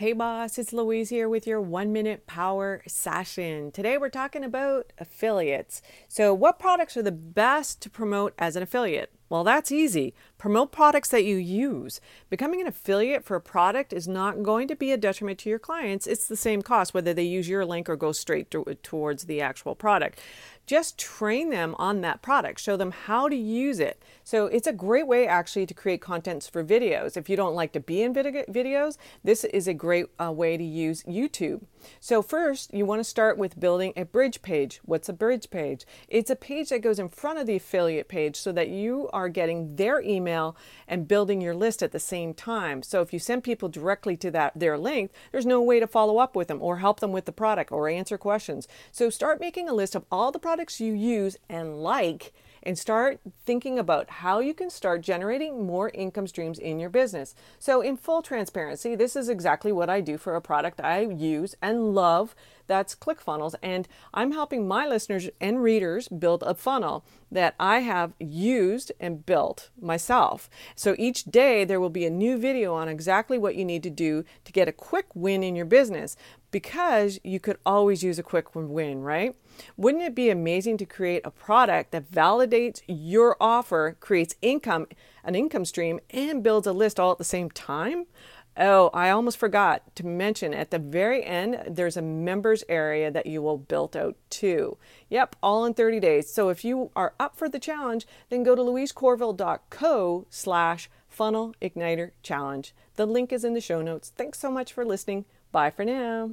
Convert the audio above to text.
Hey boss, it's Louise here with your one minute power session. Today we're talking about affiliates. So, what products are the best to promote as an affiliate? Well, that's easy. Promote products that you use. Becoming an affiliate for a product is not going to be a detriment to your clients. It's the same cost whether they use your link or go straight to, towards the actual product. Just train them on that product, show them how to use it. So, it's a great way actually to create contents for videos. If you don't like to be in videos, this is a great uh, way to use YouTube. So, first, you want to start with building a bridge page. What's a bridge page? It's a page that goes in front of the affiliate page so that you are getting their email and building your list at the same time. So, if you send people directly to that their link, there's no way to follow up with them or help them with the product or answer questions. So, start making a list of all the products you use and like and start thinking about how you can start generating more income streams in your business. So, in full transparency, this is exactly what I do for a product I use and love. That's ClickFunnels. And I'm helping my listeners and readers build a funnel that I have used and built myself. So each day there will be a new video on exactly what you need to do to get a quick win in your business because you could always use a quick win, right? Wouldn't it be amazing to create a product that validates your offer, creates income, an income stream, and builds a list all at the same time? Oh, I almost forgot to mention at the very end, there's a members area that you will build out too. Yep, all in 30 days. So if you are up for the challenge, then go to louisecorville.co slash funnel igniter challenge. The link is in the show notes. Thanks so much for listening. Bye for now.